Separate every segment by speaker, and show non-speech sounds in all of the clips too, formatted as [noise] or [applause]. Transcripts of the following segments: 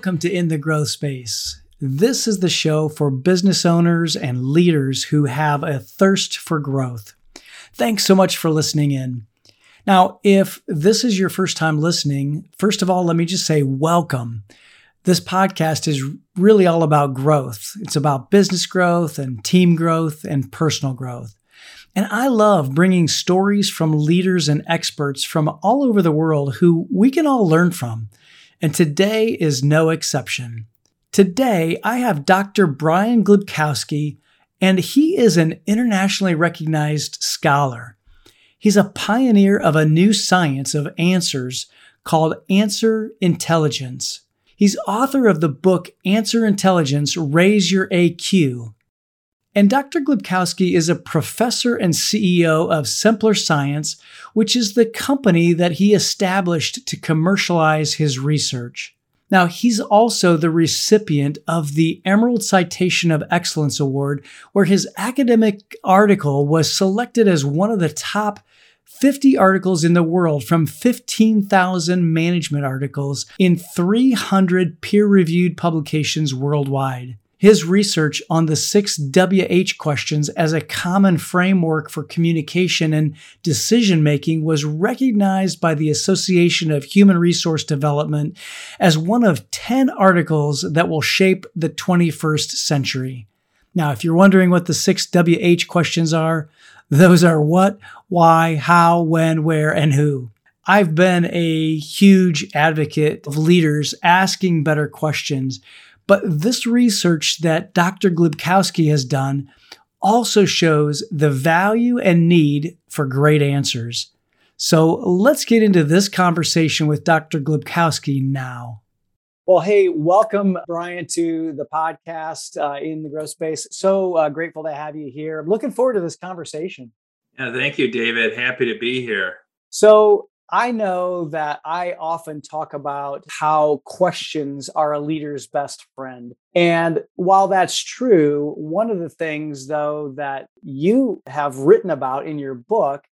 Speaker 1: Welcome to In the Growth Space. This is the show for business owners and leaders who have a thirst for growth. Thanks so much for listening in. Now, if this is your first time listening, first of all, let me just say welcome. This podcast is really all about growth. It's about business growth and team growth and personal growth. And I love bringing stories from leaders and experts from all over the world who we can all learn from and today is no exception. Today, I have Dr. Brian Glibkowski, and he is an internationally recognized scholar. He's a pioneer of a new science of answers called Answer Intelligence. He's author of the book Answer Intelligence Raise Your AQ and Dr. Glibkowski is a professor and CEO of Simpler Science, which is the company that he established to commercialize his research. Now, he's also the recipient of the Emerald Citation of Excellence Award, where his academic article was selected as one of the top 50 articles in the world from 15,000 management articles in 300 peer reviewed publications worldwide. His research on the six WH questions as a common framework for communication and decision making was recognized by the Association of Human Resource Development as one of 10 articles that will shape the 21st century. Now, if you're wondering what the six WH questions are, those are what, why, how, when, where, and who. I've been a huge advocate of leaders asking better questions but this research that Dr. Glibkowski has done also shows the value and need for great answers. So let's get into this conversation with Dr. Glibkowski now. Well, hey, welcome, Brian, to the podcast uh, in the growth space. So uh, grateful to have you here. I'm looking forward to this conversation.
Speaker 2: Yeah, thank you, David. Happy to be here.
Speaker 1: So, I know that I often talk about how questions are a leader's best friend. And while that's true, one of the things, though, that you have written about in your book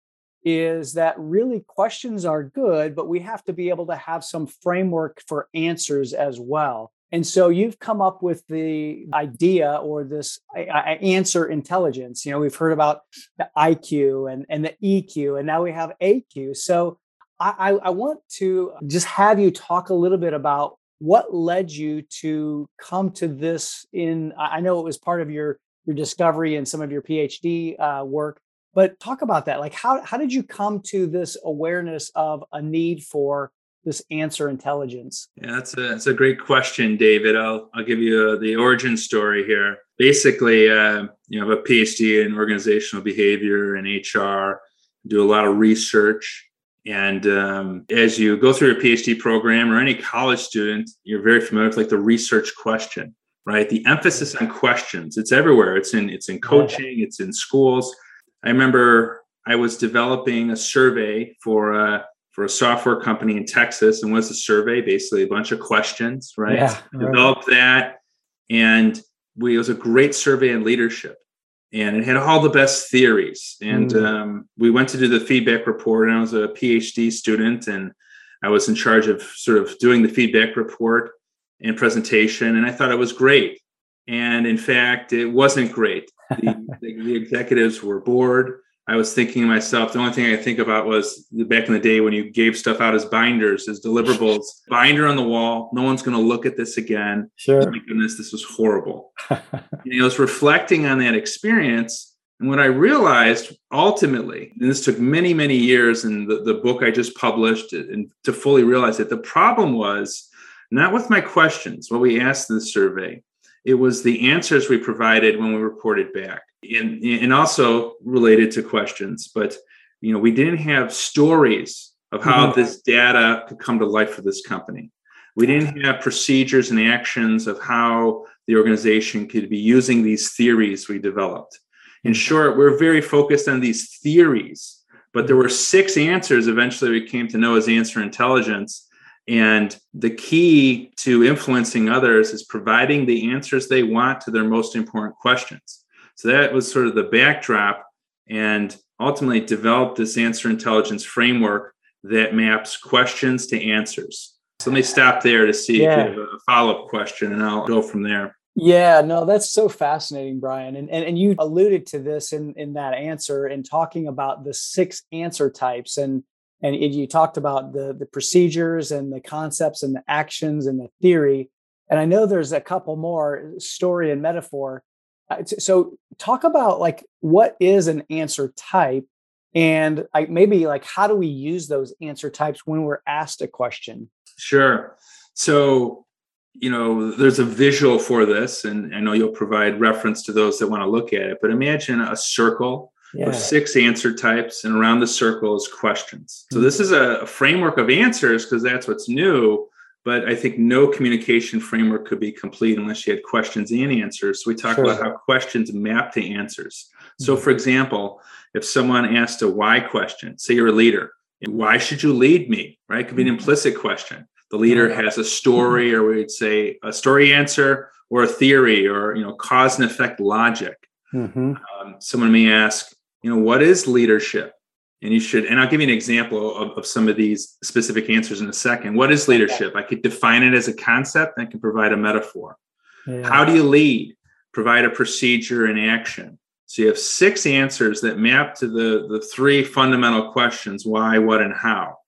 Speaker 1: is that really questions are good, but we have to be able to have some framework for answers as well. And so you've come up with the idea or this answer intelligence. You know, we've heard about the IQ and, and the EQ, and now we have AQ. So I, I want to just have you talk a little bit about what led you to come to this in i know it was part of your your discovery and some of your phd uh, work but talk about that. Like how, how did you come to this awareness of a need for this answer intelligence?
Speaker 2: Yeah that's a, that's a great question david. I'll, I'll give you a, uh, the origin story here. Basically uh, you know have a phd in organizational behavior and hr do a lot of research and um, as you go through your PhD program or any college student, you're very familiar with like the research question, right? The emphasis on questions. It's everywhere. It's in it's in coaching. It's in schools. I remember I was developing a survey for a for a software company in Texas, and was a survey basically a bunch of questions, right? Yeah, Developed that, and we it was a great survey in leadership and it had all the best theories. And mm. um, we went to do the feedback report, and I was a PhD student, and I was in charge of sort of doing the feedback report and presentation, and I thought it was great. And in fact, it wasn't great. The, [laughs] the, the executives were bored. I was thinking to myself, the only thing I think about was back in the day when you gave stuff out as binders, as deliverables, [laughs] binder on the wall. No one's going to look at this again. Sure. Oh my goodness, this was horrible. [laughs] and I was reflecting on that experience. And what I realized ultimately, and this took many, many years in the, the book I just published uh, and to fully realize it, the problem was not with my questions, what we asked in the survey. It was the answers we provided when we reported back and, and also related to questions but you know we didn't have stories of how mm-hmm. this data could come to life for this company we didn't have procedures and actions of how the organization could be using these theories we developed in mm-hmm. short we're very focused on these theories but there were six answers eventually we came to know as answer intelligence and the key to influencing others is providing the answers they want to their most important questions so that was sort of the backdrop and ultimately developed this answer intelligence framework that maps questions to answers. So let me stop there to see yeah. if you have a follow up question, and I'll go from there.
Speaker 1: Yeah, no, that's so fascinating, Brian. And, and and you alluded to this in in that answer in talking about the six answer types and and you talked about the the procedures and the concepts and the actions and the theory. And I know there's a couple more story and metaphor. Uh, so talk about like what is an answer type and I, maybe like how do we use those answer types when we're asked a question?
Speaker 2: Sure. So you know, there's a visual for this, and I know you'll provide reference to those that want to look at it. But imagine a circle yeah. with six answer types, and around the circle is questions. So this is a framework of answers because that's what's new. But I think no communication framework could be complete unless you had questions and answers. So we talk sure. about how questions map to answers. So, mm-hmm. for example, if someone asked a why question, say you're a leader, why should you lead me? Right? It could be an mm-hmm. implicit question the leader has a story or we'd say a story answer or a theory or you know cause and effect logic mm-hmm. um, someone may ask you know what is leadership? And you should and i'll give you an example of, of some of these specific answers in a second. What is leadership? I could define it as a concept i can provide a metaphor. Yeah. how do you lead? Provide a procedure and action. So you have six answers that map to the the three fundamental questions why what and how.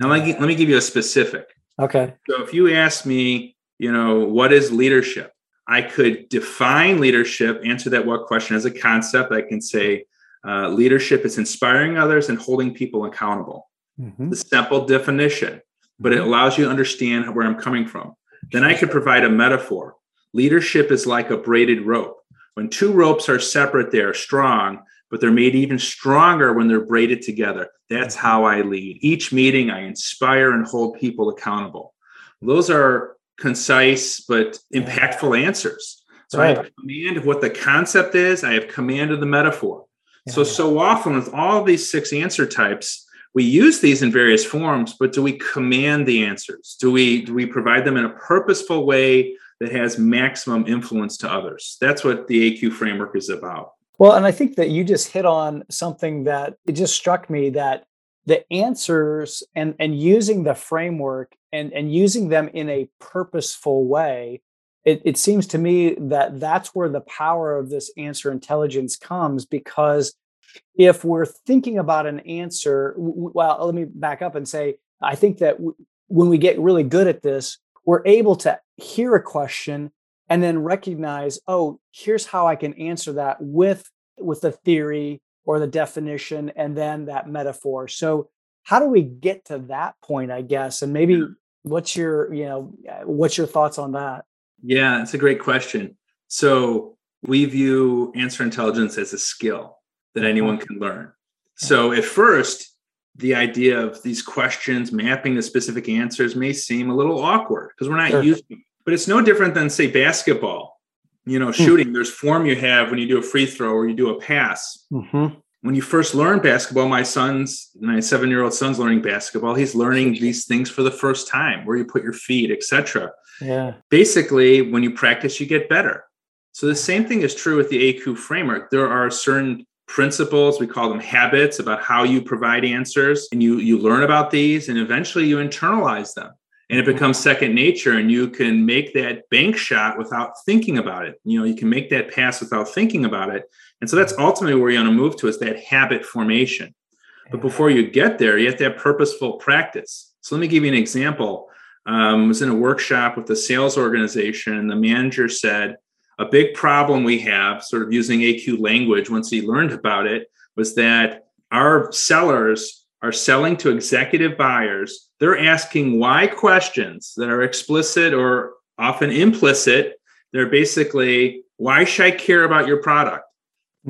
Speaker 2: Now let me, let me give you a specific.
Speaker 1: Okay.
Speaker 2: So if you ask me, you know, what is leadership? I could define leadership, answer that what question as a concept. I can say uh, leadership is inspiring others and holding people accountable. Mm-hmm. The simple definition, but it mm-hmm. allows you to understand where I'm coming from. Then I could provide a metaphor. Leadership is like a braided rope. When two ropes are separate, they are strong, but they're made even stronger when they're braided together. That's mm-hmm. how I lead. Each meeting, I inspire and hold people accountable. Those are concise but impactful answers. So right. I have command of what the concept is, I have command of the metaphor. Yeah. So, so often with all these six answer types, we use these in various forms, but do we command the answers? Do we do we provide them in a purposeful way that has maximum influence to others? That's what the AQ framework is about.
Speaker 1: Well, and I think that you just hit on something that it just struck me that the answers and and using the framework and and using them in a purposeful way it, it seems to me that that's where the power of this answer intelligence comes because if we're thinking about an answer well let me back up and say i think that w- when we get really good at this we're able to hear a question and then recognize oh here's how i can answer that with with the theory or the definition and then that metaphor. So how do we get to that point i guess? And maybe what's your you know what's your thoughts on that
Speaker 2: yeah it's a great question. So we view answer intelligence as a skill that uh-huh. anyone can learn. So at first the idea of these questions mapping the specific answers may seem a little awkward because we're not sure. used to it. But it's no different than say basketball. You know hmm. shooting there's form you have when you do a free throw or you do a pass. Mm-hmm. when you first learn basketball my son's my seven year old son's learning basketball. He's learning these things for the first time where you put your feet etc
Speaker 1: yeah.
Speaker 2: Basically when you practice you get better. So the same thing is true with the aq framework. There are certain principles we call them habits about how you provide answers and you you learn about these and eventually you internalize them. And it mm-hmm. becomes second nature and you can make that bank shot without thinking about it. You know you can make that pass without thinking about it. And so that's ultimately where you want to move to is that habit formation. But before you get there you have to have purposeful practice. So let me give you an example um, was in a workshop with the sales organization and the manager said a big problem we have sort of using aq language once he learned about it was that our sellers are selling to executive buyers, they're asking why questions that are explicit or often implicit. They're basically, why should I care about your product?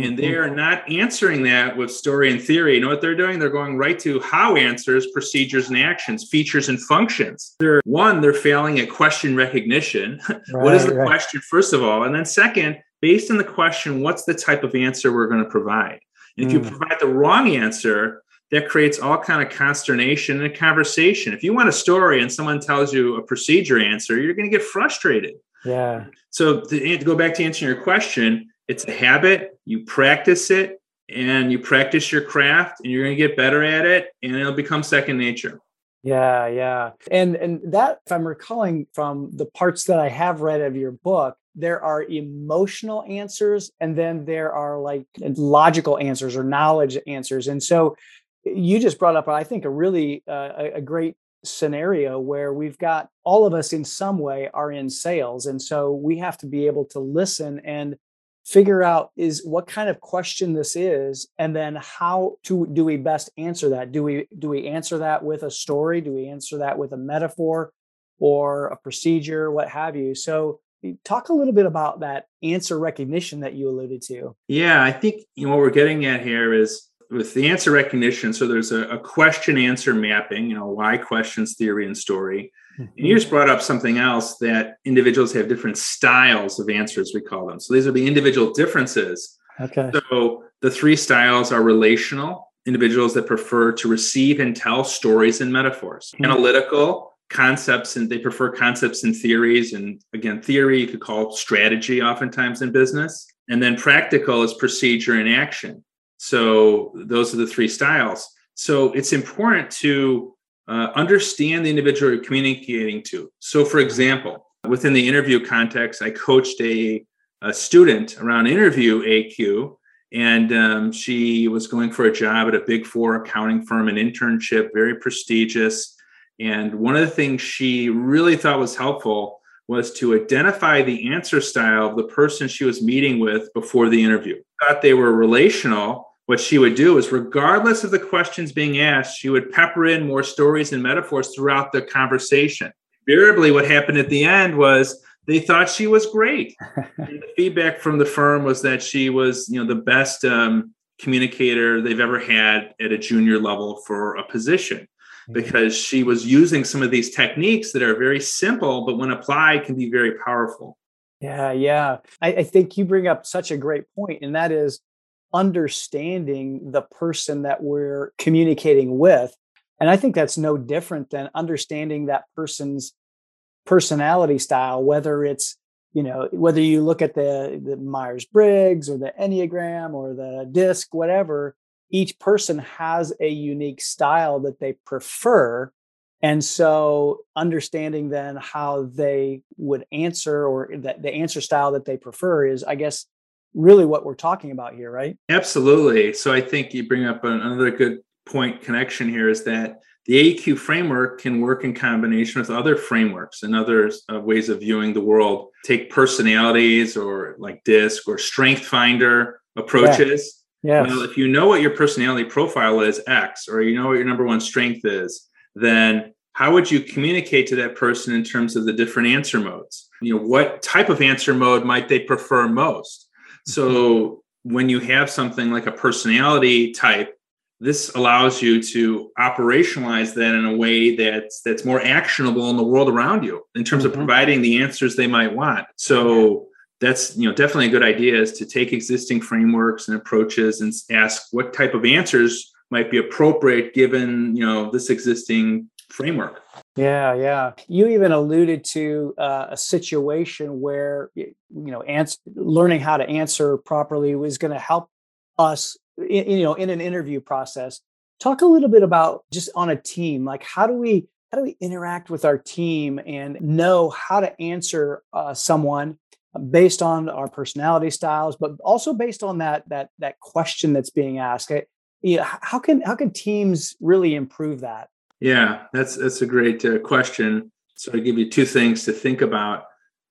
Speaker 2: And they mm-hmm. are not answering that with story and theory. You know what they're doing? They're going right to how answers, procedures, and actions, features, and functions. They're one, they're failing at question recognition. Right, [laughs] what is the right. question, first of all? And then, second, based on the question, what's the type of answer we're going to provide? And if mm. you provide the wrong answer, that creates all kind of consternation in a conversation. If you want a story and someone tells you a procedure answer, you're going to get frustrated.
Speaker 1: Yeah.
Speaker 2: So to, to go back to answering your question, it's a habit. You practice it and you practice your craft and you're going to get better at it and it'll become second nature.
Speaker 1: Yeah, yeah. And and that if I'm recalling from the parts that I have read of your book, there are emotional answers and then there are like logical answers or knowledge answers. And so you just brought up I think a really uh, a, a great scenario where we've got all of us in some way are in sales and so we have to be able to listen and figure out is what kind of question this is and then how to do we best answer that? Do we do we answer that with a story? Do we answer that with a metaphor or a procedure what have you? So talk a little bit about that answer recognition that you alluded to.
Speaker 2: Yeah i think you know what we're getting at here is with the answer recognition so there's a, a question answer mapping you know why questions theory and story and you just brought up something else that individuals have different styles of answers, we call them. So these are the individual differences.
Speaker 1: Okay.
Speaker 2: So the three styles are relational, individuals that prefer to receive and tell stories and metaphors, mm-hmm. analytical, concepts, and they prefer concepts and theories. And again, theory you could call strategy oftentimes in business. And then practical is procedure and action. So those are the three styles. So it's important to uh, understand the individual you're communicating to. So, for example, within the interview context, I coached a, a student around interview AQ, and um, she was going for a job at a big four accounting firm, an internship, very prestigious. And one of the things she really thought was helpful was to identify the answer style of the person she was meeting with before the interview. Thought they were relational what she would do is regardless of the questions being asked she would pepper in more stories and metaphors throughout the conversation. Invariably what happened at the end was they thought she was great. [laughs] The feedback from the firm was that she was you know the best um, communicator they've ever had at a junior level for a position. Mm-hmm. because she was using some of these techniques that are very simple but when applied can be very powerful.
Speaker 1: Yeah yeah. I, I think you bring up such a great point and that is understanding the person that we're communicating with. And I think that's no different than understanding that person's personality style, whether it's, you know, whether you look at the, the Myers Briggs or the Enneagram or the DISC, whatever, each person has a unique style that they prefer. And so understanding then how they would answer or that the answer style that they prefer is, I guess, really what we're talking about here, right?
Speaker 2: Absolutely. So I think you bring up another good point connection here is that the AQ framework can work in combination with other frameworks and other uh, ways of viewing the world. Take personalities or like DISC or Strength Finder approaches.
Speaker 1: Yeah.
Speaker 2: Well, if you know what your personality profile is, X, or you know what your number one strength is, then how would you communicate to that person in terms of the different answer modes? You know, what type of answer mode might they prefer most? So when you have something like a personality type, this allows you to operationalize that in a way that's that's more actionable in the world around you in terms mm-hmm. of providing the answers they might want. So that's you know definitely a good idea is to take existing frameworks and approaches and ask what type of answers might be appropriate given you know this existing framework.
Speaker 1: Yeah, yeah. You even alluded to uh, a situation where you know, ans- learning how to answer properly was going to help us, in, you know, in an interview process. Talk a little bit about just on a team, like how do we how do we interact with our team and know how to answer uh, someone based on our personality styles, but also based on that that that question that's being asked. You know, how can how can teams really improve that?
Speaker 2: Yeah, that's that's a great uh, question. So I give you two things to think about.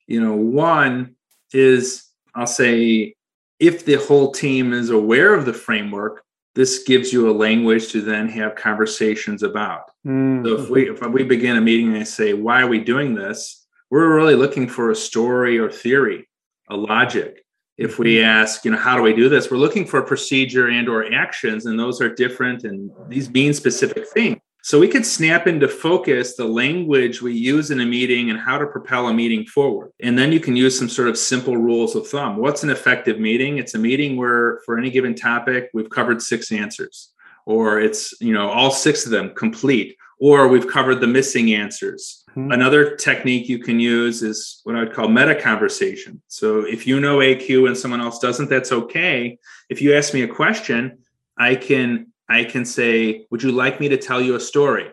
Speaker 2: You know, one is I'll say if the whole team is aware of the framework, this gives you a language to then have conversations about. Mm-hmm. So if we if we begin a meeting and I say, why are we doing this? We're really looking for a story or theory, a logic. If we mm-hmm. ask, you know, how do we do this? We're looking for a procedure and or actions, and those are different and these mean specific things. So we could snap into focus the language we use in a meeting and how to propel a meeting forward. And then you can use some sort of simple rules of thumb. What's an effective meeting? It's a meeting where for any given topic, we've covered six answers, or it's, you know, all six of them complete, or we've covered the missing answers. Mm-hmm. Another technique you can use is what I would call meta conversation. So if you know AQ and someone else doesn't, that's okay. If you ask me a question, I can I can say, Would you like me to tell you a story?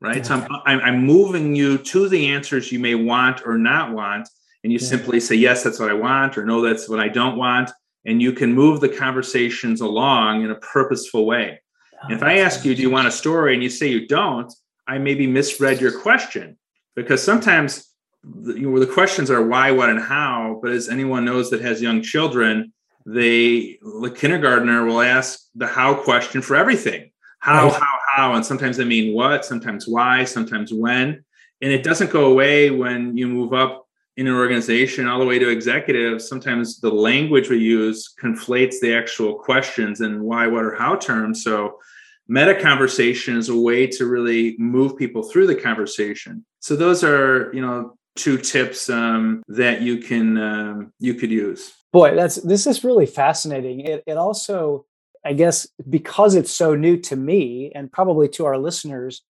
Speaker 2: right? Yeah. So I'm, I'm, I'm moving you to the answers you may want or not want. And you yeah. simply say, yes, that's what I want, or no, that's what I don't want. And you can move the conversations along in a purposeful way. Oh, if I ask you, do you want a story? And you say you don't, I maybe misread your question because sometimes the, you know, the questions are why, what, and how. But as anyone knows that has young children, they the kindergartner will ask the how question for everything. How right. how how and sometimes they mean what sometimes why sometimes when. And it doesn't go away when you move up in an organization all the way to executives sometimes the language we use conflates the actual questions and why what or how terms. So meta conversation is a way to really move people through the conversation. So those are you know two tips um, that you can um, you could use
Speaker 1: boy that's this is really fascinating. It, it also i guess because it's so new to me and probably to our listeners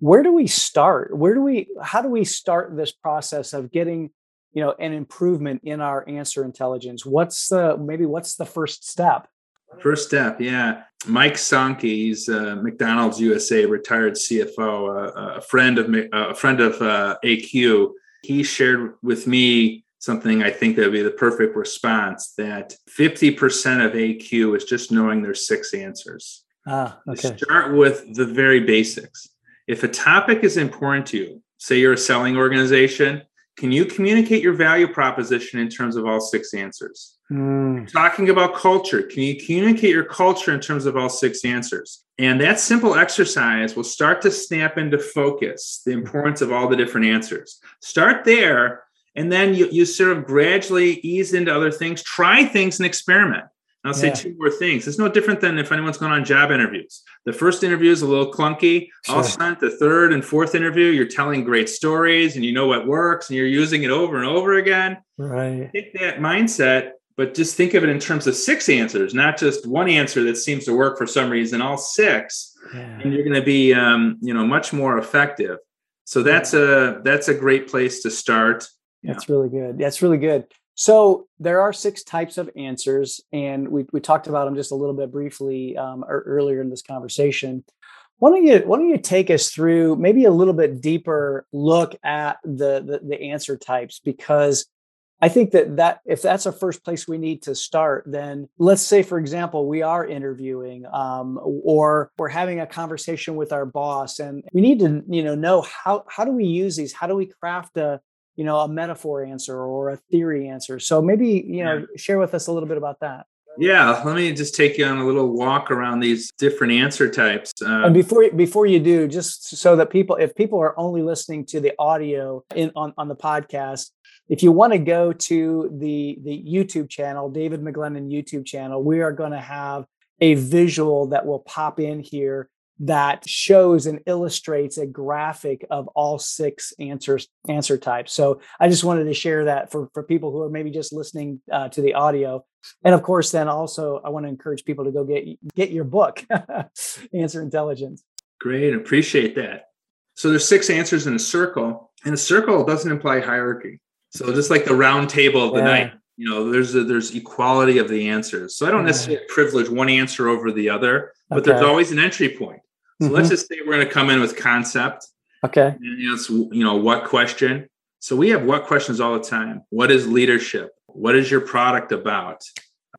Speaker 1: where do we start? Where do we how do we start this process of getting you know an improvement in our answer intelligence? What's the maybe what's the first step?
Speaker 2: First step yeah. Mike Sonke, he's uh, mcdonald's usa retired cfo uh, a friend of a friend of uh, aq he shared with me something I think that would be the perfect response that 50% of AQ is just knowing there's six answers.
Speaker 1: Ah, okay.
Speaker 2: Start with the very basics. If a topic is important to you, say you're a selling organization, can you communicate your value proposition in terms of all six answers? Mm. Talking about culture, can you communicate your culture in terms of all six answers? And that simple exercise will start to snap into focus the importance of all the different answers. Start there and then you, you sort of gradually ease into other things try things and experiment I'll say yeah. two more things. It's no different than if anyone's going on job interviews. The first interview is a little clunky. Sure. All of a sudden, the third and fourth interview, you're telling great stories and you know what works and you're using it over and over again.
Speaker 1: Right.
Speaker 2: Take that mindset, but just think of it in terms of six answers, not just one answer that seems to work for some reason. All six, yeah. and you're going to be, um, you know, much more effective. So that's a that's a great place to start.
Speaker 1: That's really good. That's really good. So there are six types of answers, and we, we talked about them just a little bit briefly um, earlier in this conversation. Why don't you Why don't you take us through maybe a little bit deeper look at the the, the answer types because I think that that if that's a first place we need to start, then let's say, for example, we are interviewing um, or we're having a conversation with our boss, and we need to you know know how how do we use these? How do we craft a you know a metaphor answer or a theory answer so maybe you know yeah. share with us a little bit about that
Speaker 2: yeah let me just take you on a little walk around these different answer types
Speaker 1: uh, and before before you do just so that people if people are only listening to the audio in on, on the podcast if you want to go to the the youtube channel david mcglennon youtube channel we are going to have a visual that will pop in here that shows and illustrates a graphic of all six answers answer types. So i just wanted to share that for for people who are maybe just listening uh, to the audio. And of course then also i want to encourage people to go get get your book [laughs] answer intelligence.
Speaker 2: Great appreciate that. So there's six answers in a circle and a circle doesn't imply hierarchy. So just like the round table of the yeah. knight you know there's a, there's equality of the answers. So i don't necessarily privilege one answer over the other but okay. there's always an entry point so mm-hmm. let's just say we're going to come in with concept.
Speaker 1: Okay.
Speaker 2: And it's, you know, what question? So we have what questions all the time. What is leadership? What is your product about?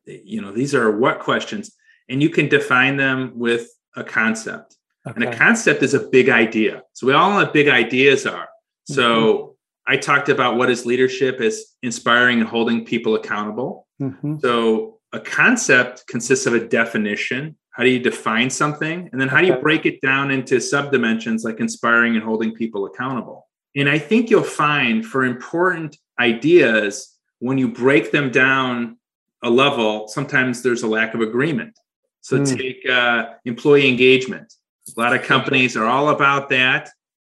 Speaker 2: You know, these are what questions, and you can define them with a concept. Okay. And a concept is a big idea. So we all know what big ideas are. So mm-hmm. I talked about what is leadership as inspiring and holding people accountable. Mm-hmm. So a concept consists of a definition, how do you define something? And then how do you break it down into subdimensions like inspiring and holding people accountable? And I think you'll find for important ideas, when you break them down a level, sometimes there's a lack of agreement. So mm. take uh, employee engagement. A lot of companies are all about that.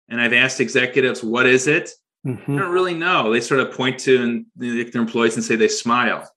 Speaker 2: And I've asked executives, what is it? Mm-hmm. They don't really know. They sort of point to their employees and say they smile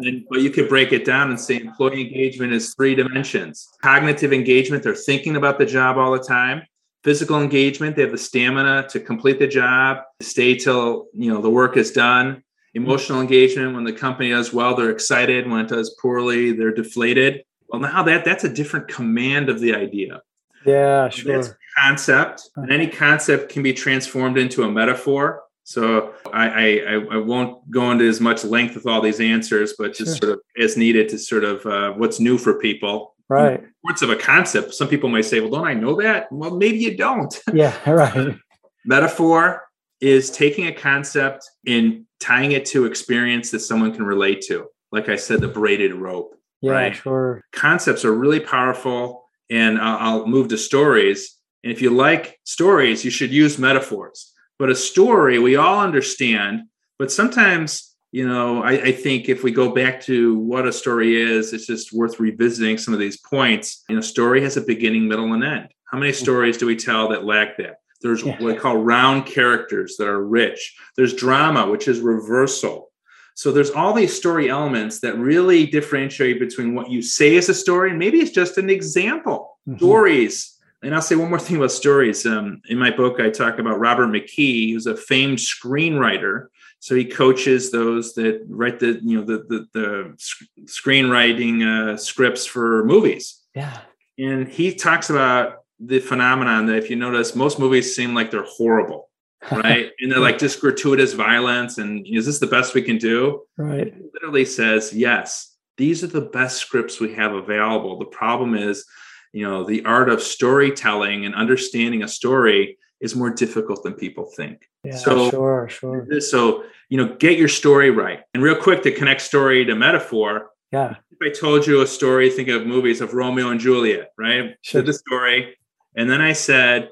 Speaker 2: then, but you could break it down and say employee engagement is three dimensions cognitive engagement, they're thinking about the job all the time. Physical engagement, they have the stamina to complete the job, stay till you know the work is done. Emotional engagement, when the company does well, they're excited. When it does poorly, they're deflated. Well, now that that's a different command of the idea.
Speaker 1: Yeah, sure.
Speaker 2: That's concept, and any concept can be transformed into a metaphor. So I, I, I won't go into as much length with all these answers, but just sure. sort of as needed to sort of uh, what's new for people.
Speaker 1: Right.
Speaker 2: Words of a concept. Some people might say, "Well, don't I know that?" Well, maybe you don't. [laughs]
Speaker 1: Yeah. [laughs] Right.
Speaker 2: Metaphor is taking a concept and tying it to experience that someone can relate to. Like I said, the braided rope.
Speaker 1: Yeah, right? sure.
Speaker 2: Concepts are really powerful, and I'll, I'll move to stories. And if you like stories, you should use metaphors. But a story, we all understand. But sometimes, you know, I, I, think if we go back to what a story is, it's just worth revisiting some of these points. You know, story has a beginning, middle, and end. How many mm-hmm. stories do we tell that lack that? There's yeah. what I call round characters that are rich. There's drama, which is reversal. So there's all these story elements that really differentiate between what you say is a story and maybe it's just an example. Mm-hmm. Stories. And I'll say one more thing about stories. Um, in my book, I talk about Robert McKee, who's a famed screenwriter. So he coaches those that write the you know the the, the screenwriting uh, scripts for movies.
Speaker 1: Yeah.
Speaker 2: And he talks about the phenomenon that if you notice, most movies seem like they're horrible, [laughs] right? and they're like just gratuitous violence. And is this the best we can do?
Speaker 1: Right.
Speaker 2: It literally says, yes, these are the best scripts we have available. The problem is, you know, the art of storytelling and understanding a story is more difficult than people think.
Speaker 1: Yeah, so, sure, sure.
Speaker 2: So, you know, get your story right. And real quick to connect story to metaphor.
Speaker 1: Yeah.
Speaker 2: If I told you a story, think of movies of Romeo and Juliet, right? Sure. the story and then I said,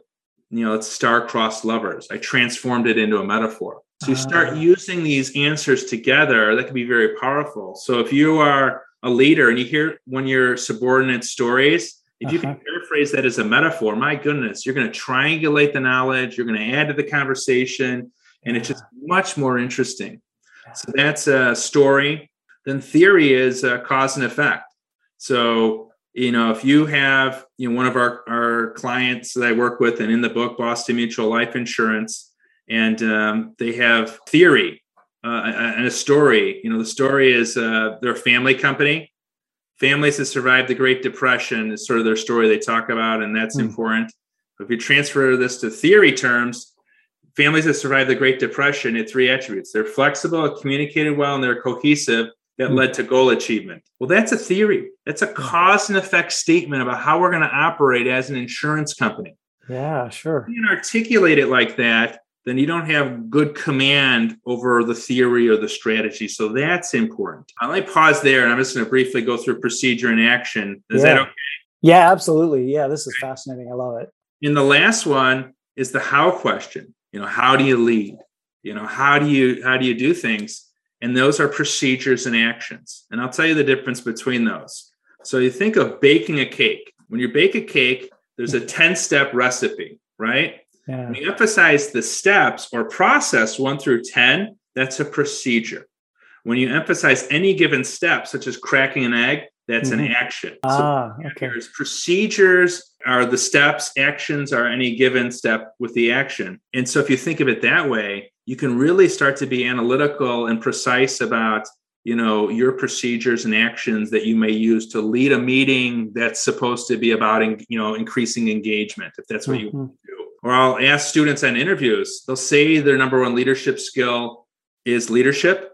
Speaker 2: you know, it's star-crossed lovers. I transformed it into a metaphor. So you start uh, using these answers together, that can be very powerful. So if you are a leader and you hear one of your subordinate stories, if uh-huh. you can uh-huh. paraphrase that as a metaphor, my goodness, you're going to triangulate the knowledge, you're going to add to the conversation, and it's just much more interesting. So that's a story. Then theory is cause and effect. So you know if you have you know one of our our clients that i work with and in the book boston mutual life insurance and um, they have theory uh, and a story you know the story is uh, their family company families that survived the great depression is sort of their story they talk about and that's mm. important if you transfer this to theory terms families that survived the great depression had three attributes they're flexible communicated well and they're cohesive that led to goal achievement. Well, that's a theory. That's a cause and effect statement about how we're going to operate as an insurance company.
Speaker 1: Yeah, sure.
Speaker 2: You can articulate it like that, then you don't have good command over the theory or the strategy. So that's important. I'll let me pause there and I'm just going to briefly go through procedure and action. Is
Speaker 1: yeah.
Speaker 2: that okay?
Speaker 1: Yeah, absolutely. Yeah, this is fascinating. I love it.
Speaker 2: And the last one is the how question. You know, how do you lead? You know, how do you how do you do things? And those are procedures and actions. And I'll tell you the difference between those. So you think of baking a cake. When you bake a cake, there's a [laughs] 10 step recipe, right? Yeah. When you emphasize the steps or process one through 10, that's a procedure. When you emphasize any given step, such as cracking an egg, that's mm-hmm. an action.
Speaker 1: Ah, so okay.
Speaker 2: procedures are the steps, actions are any given step with the action. And so if you think of it that way, you can really start to be analytical and precise about you know your procedures and actions that you may use to lead a meeting that's supposed to be about you know increasing engagement if that's what mm-hmm. you or i'll ask students on interviews they'll say their number one leadership skill is leadership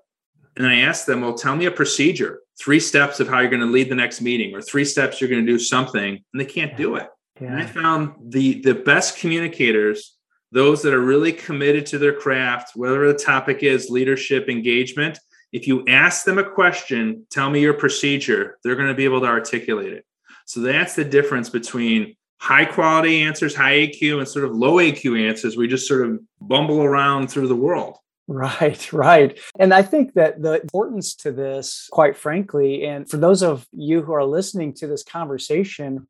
Speaker 2: and i ask them well tell me a procedure three steps of how you're going to lead the next meeting or three steps you're going to do something and they can't do it yeah. and i found the the best communicators those that are really committed to their craft, whatever the topic is, leadership, engagement, if you ask them a question, tell me your procedure, they're going to be able to articulate it. So that's the difference between high quality answers, high AQ, and sort of low AQ answers. We just sort of bumble around through the world.
Speaker 1: Right, [laughs] right. And I think that the importance to this, quite frankly, and for those of you who are listening to this conversation,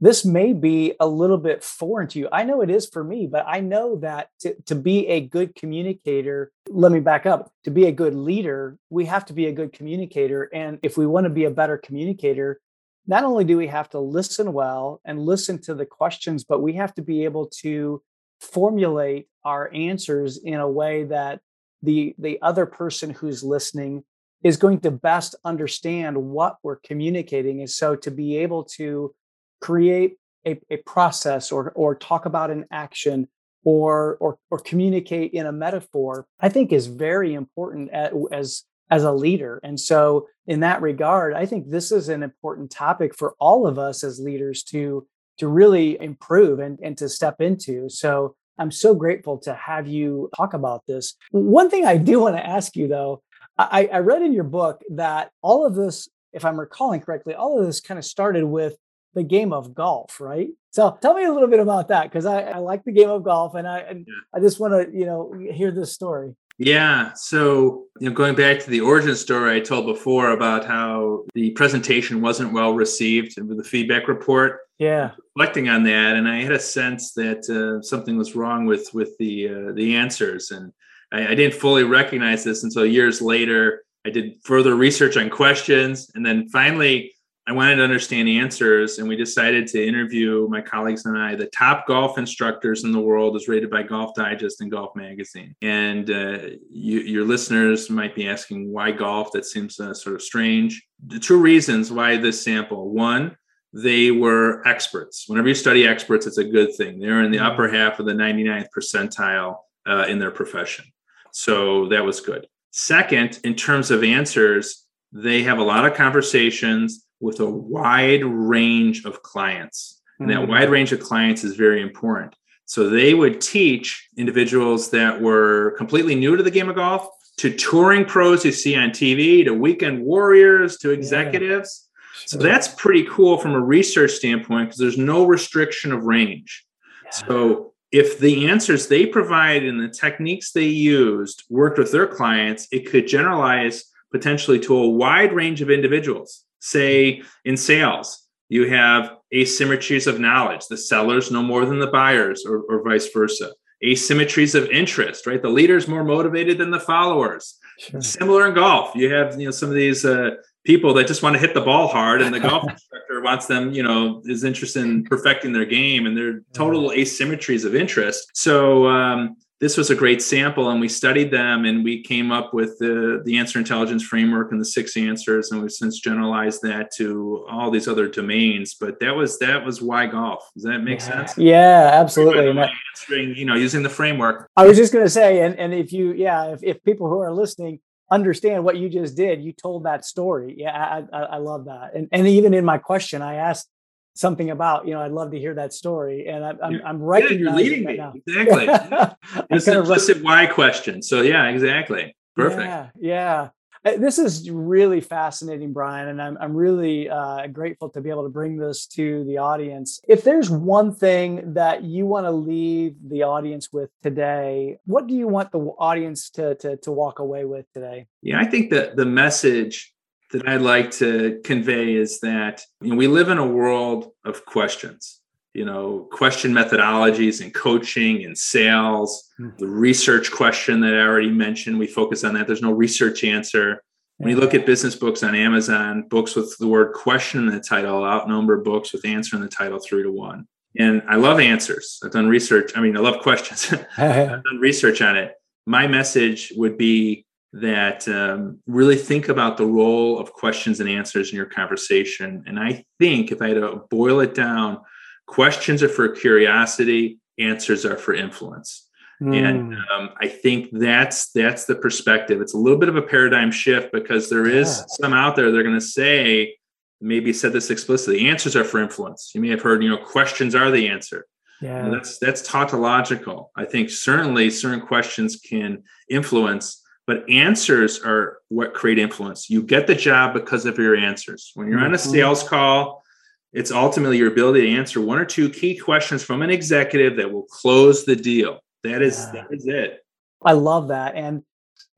Speaker 1: this may be a little bit foreign to you. I know it is for me, but I know that to, to be a good communicator, let me back up. To be a good leader, we have to be a good communicator. And if we want to be a better communicator, not only do we have to listen well and listen to the questions, but we have to be able to formulate our answers in a way that the the other person who's listening is going to best understand what we're communicating. And so to be able to create a, a process or or talk about an action or or or communicate in a metaphor, I think is very important as as a leader. And so in that regard, I think this is an important topic for all of us as leaders to to really improve and, and to step into. So I'm so grateful to have you talk about this. One thing I do want to ask you though, I, I read in your book that all of this, if I'm recalling correctly, all of this kind of started with the game of golf, right? So tell me a little bit about that because I, I, like the game of golf and I and yeah. I just want to you know hear this story.
Speaker 2: Yeah. So, you know, going back to the origin story I told before about how the presentation wasn't well received with the feedback report.
Speaker 1: Yeah.
Speaker 2: Reflecting on that, and I had a sense that uh, something was wrong with with the uh, the answers, and I, I didn't fully recognize this until years later. I did further research on questions, and then finally I wanted to understand answers, and we decided to interview my colleagues and I the top golf instructors in the world, as rated by Golf Digest and Golf Magazine. And uh, you, your listeners might be asking why golf? That seems uh, sort of strange. The two reasons why this sample: one, they were experts. Whenever you study experts, it's a good thing. They're in the mm-hmm. upper half of the 99th percentile uh, in their profession, so that was good. Second, in terms of answers, they have a lot of conversations with a wide range of clients. And that mm-hmm. wide range of clients is very important. So they would teach individuals that were completely new to the game of golf, to touring pros you see on TV, to weekend warriors, to executives. Yeah. So that's pretty cool from a research standpoint because there's no restriction of range. Yeah. So if the answers they provide and the techniques they used worked with their clients, it could generalize potentially to a wide range of individuals. Say in sales, you have asymmetries of knowledge. The sellers know more than the buyers, or, or vice versa. Asymmetries of interest, right? The leader's more motivated than the followers. Sure. Similar in golf, you have you know some of these uh, people that just want to hit the ball hard, and the golf [laughs] instructor wants them, you know, is interested in perfecting their game, and they're total asymmetries of interest. So um, this was a great sample and we studied them and we came up with the, the answer intelligence framework and the six answers and we've since generalized that to all these other domains but that was that was why golf. Does that make
Speaker 1: yeah.
Speaker 2: sense?
Speaker 1: Yeah absolutely.
Speaker 2: answering you know using the framework.
Speaker 1: I was just going to say and, and if you yeah if, if people who are listening understand what you just did you told that story. Yeah i, I, I love that. And, and even in my question i asked something about you know i'd love to hear that story and i'm i'm, I'm recognizing yeah, you're leading me.
Speaker 2: Now. exactly. It's an implicite why question. So yeah exactly. Perfect.
Speaker 1: Yeah yeah. Uh, this is really fascinating brian and i'm, I'm really uh, grateful to be able to bring this to the audience. If there's one thing that you want to leave the audience with today what do you want the audience to, to, to walk away with today?
Speaker 2: Yeah i think that the message that I'd like to convey is that you know, we live in a world of questions. You know, question methodologies and coaching and sales. Mm-hmm. The research question that I already mentioned, we focus on that. There's no research answer. When you look at business books on Amazon, books with the word question in the title outnumber books with answer in the title three to one. And I love answers. I've done research. I mean, I love questions. [laughs] [laughs] I've done research on it. My message would be that um, really think about the role of questions and answers in your conversation. And I think if I had to boil it down, questions are for curiosity, answers are for influence. Mm. And hmm. um, I think that's that's the perspective. It's a little bit of a paradigm shift because there is yeah. some out there they're going to say, maybe said this explicitly, answers are for influence. You may have heard, you know, questions are the answer. Yeah. that's that's tautological. I think certainly certain questions can influence but answers are what create influence. You get the job because of your answers. When you're on a mm-hmm. sales call, it's ultimately your ability to answer one or two key questions from an executive that will close the deal. That is yeah. that is it.
Speaker 1: I love that. And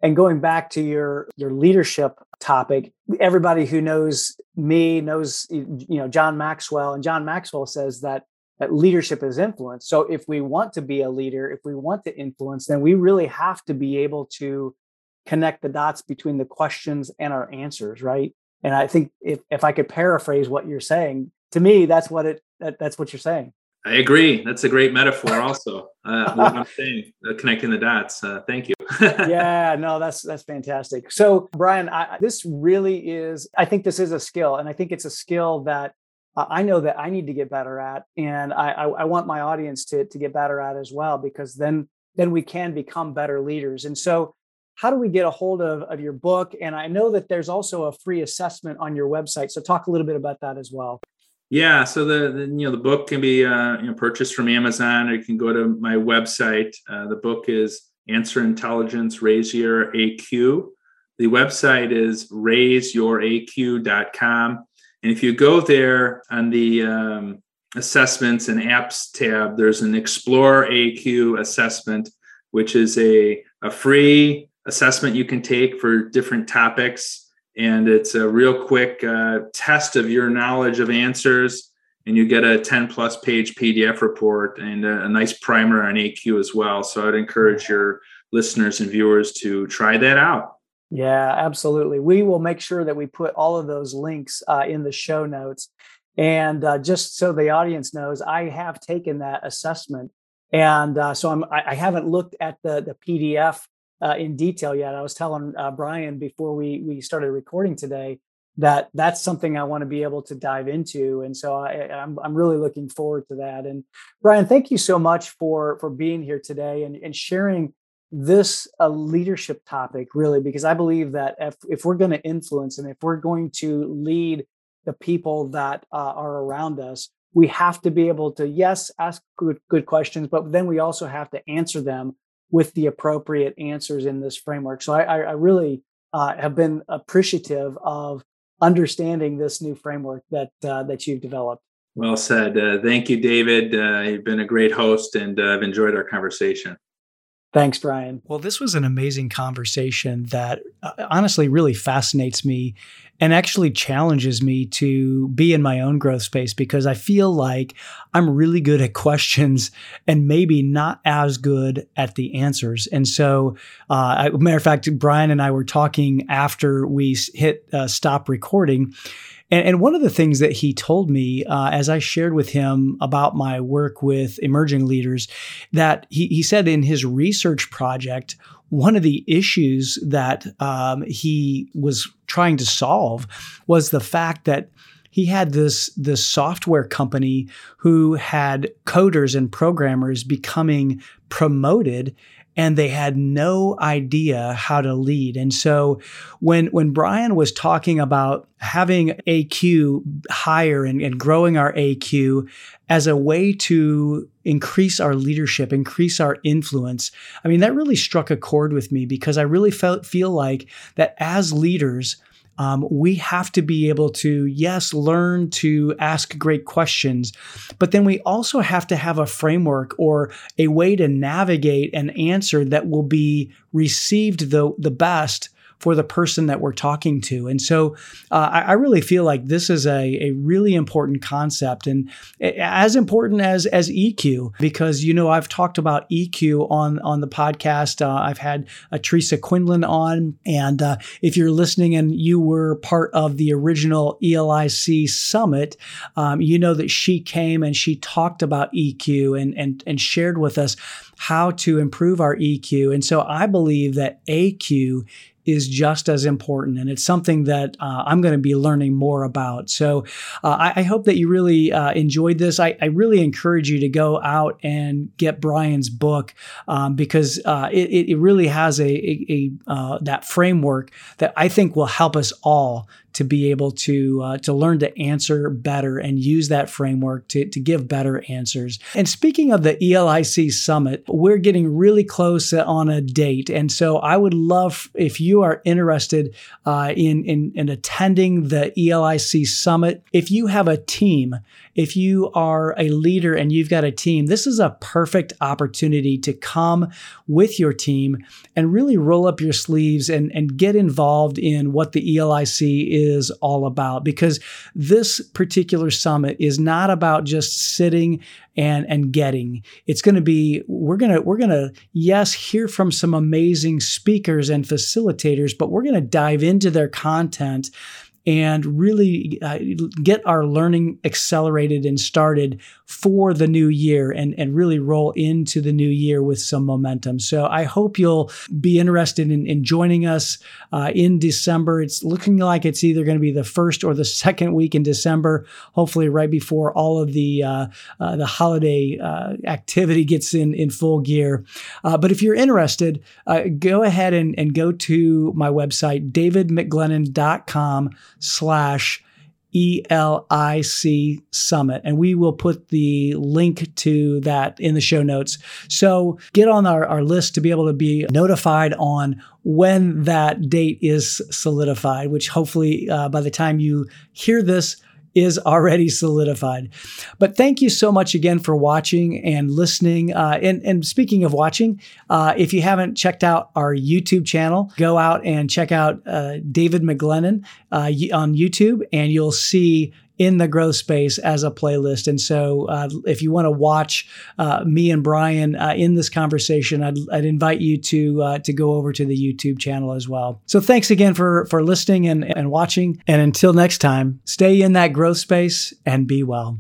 Speaker 1: and going back to your your leadership topic, everybody who knows me knows you know John Maxwell and John Maxwell says that that leadership is influence. So if we want to be a leader, if we want to influence, then we really have to be able to connect the dots between the questions and our answers, right? And I think if if I could paraphrase what you're saying, to me, that's what it that, that's what you're saying.
Speaker 2: I agree. That's a great metaphor. Also, uh, [laughs] what I'm saying, uh, connecting the dots. Uh, thank you. [laughs]
Speaker 1: yeah, no, that's that's fantastic. So, Brian, I, this really is. I think this is a skill, and I think it's a skill that
Speaker 3: I know that I need to get better at, and I, I, I want my audience to to get better at as well, because then then we can become better leaders. And so, how do we get a hold of of your book? And I know that there's also a free assessment on your website. So talk a little bit about that as well.
Speaker 2: Yeah, so the, the, you know the book can be uh, you know purchased from Amazon, or you can go to my website. Uh, the book is Answer Intelligence, Raise Your AQ. The website is raiseyouraq.com, and if you go there on the um, assessments and apps tab, there's an Explore AQ assessment, which is a a free assessment you can take for different topics. And it's a real quick uh, test of your knowledge of answers. And you get a 10 plus page pdf report and a, a, nice primer on aq as well. So i'd encourage your listeners and viewers to try that out.
Speaker 3: Yeah absolutely. We will make sure that we put all of those links uh, in the show notes. And uh, just so the audience knows i have taken that assessment. And uh, so I'm, I, I haven't looked at the, the pdf uh, in detail yet. I was telling uh, Brian before we we started recording today that that's something I want to be able to dive into, and so I, I'm I'm really looking forward to that. And Brian, thank you so much for for being here today and, and sharing this a leadership topic really because i believe that if, if we're going to influence and if we're going to lead the people that uh, are around us we have to be able to yes ask good, good questions but then we also have to answer them with the appropriate answers in this framework. So I, I really uh, have been appreciative of understanding this new framework that uh, that you've developed.
Speaker 2: Well said. Uh, thank you, David. Uh, you've been a great host, and uh, I've enjoyed our conversation.
Speaker 3: Thanks, Brian.
Speaker 1: Well, this was an amazing conversation that uh, honestly really fascinates me and actually challenges me to be in my own growth space because I feel like I'm really good at [laughs] questions and maybe not as good at the answers. And so, uh, matter of fact, Brian and I were talking after we hit uh, stop recording. And, and, one of the things that he told me uh, as I shared with him about my work with emerging leaders, that he, he said in his research project, one of the issues that um, he was trying to solve was the fact that he had this this software company who had coders and programmers becoming promoted and they had no idea how to lead. And so when when Brian was talking about having AQ higher and, and growing our AQ as a way to increase our leadership, increase our influence, I mean, that really struck a chord with me because I really felt feel like that as leaders, um, we have to be able to, yes, learn to ask great questions, but then we also have to have a framework or a way to navigate an answer that will be received the, the best for the person that we're talking to. And so uh, I, I, really feel like this is a, a really important concept and as important as, as EQ, because, you know, I've talked about EQ on, on the podcast. Uh, I've had uh, Teresa Quinlan on. And uh, if you're listening and you were part of the original ELIC summit, um, you know that she came and she talked about EQ and, and, and shared with us how to improve our EQ. And so I believe that AQ is just as important. And it's something that uh, I'm going to be learning more about. So uh, I, I, hope that you really uh, enjoyed this. I, I, really encourage you to go out and get Brian's book um, because uh, it, it, really has a, a, a uh, that framework that I think will help us all to be able to uh, to learn to answer better and use that framework to, to give better answers. And speaking of the ELIC summit, we're getting really close on a date, and so I would love if you are interested uh, in, in in attending the ELIC summit. If you have a team, if you are a leader and you've got a team, this is a perfect opportunity to come with your team and really roll up your sleeves and and get involved in what the ELIC is is all about because this particular summit is not about just sitting and and getting. It's going to be we're going to we're going to yes hear from some amazing speakers and facilitators but we're going to dive into their content and really uh, get our learning accelerated and started for the new year and, and really roll into the new year with some momentum. So I hope you'll be interested in, in joining us uh, in December. It's looking like it's either going to be the first or the [laughs] second week in December, hopefully right before all of the uh, uh, the holiday uh, activity gets in, in full gear. Uh, but if you're interested, go ahead and, and go to my website, davidmcglennon.com slash ELIC Summit. And we will put the link to that in the show notes. So get on our, our list to be able to be notified on when that date is solidified, which hopefully uh, by the time you hear this, is already solidified. But thank you so much again for watching and listening. Uh, and, and, speaking of watching, uh, if you haven't checked out our YouTube channel, go out and check out uh, David McGlennon uh, on YouTube, and you'll see in the growth space as a playlist. And so, uh, if you want to watch uh, me and Brian uh, in this conversation, I'd, I'd invite you to uh, to go over to the YouTube channel as well. So, thanks again for for listening and, and watching. And until next time, stay in that growth space and be well.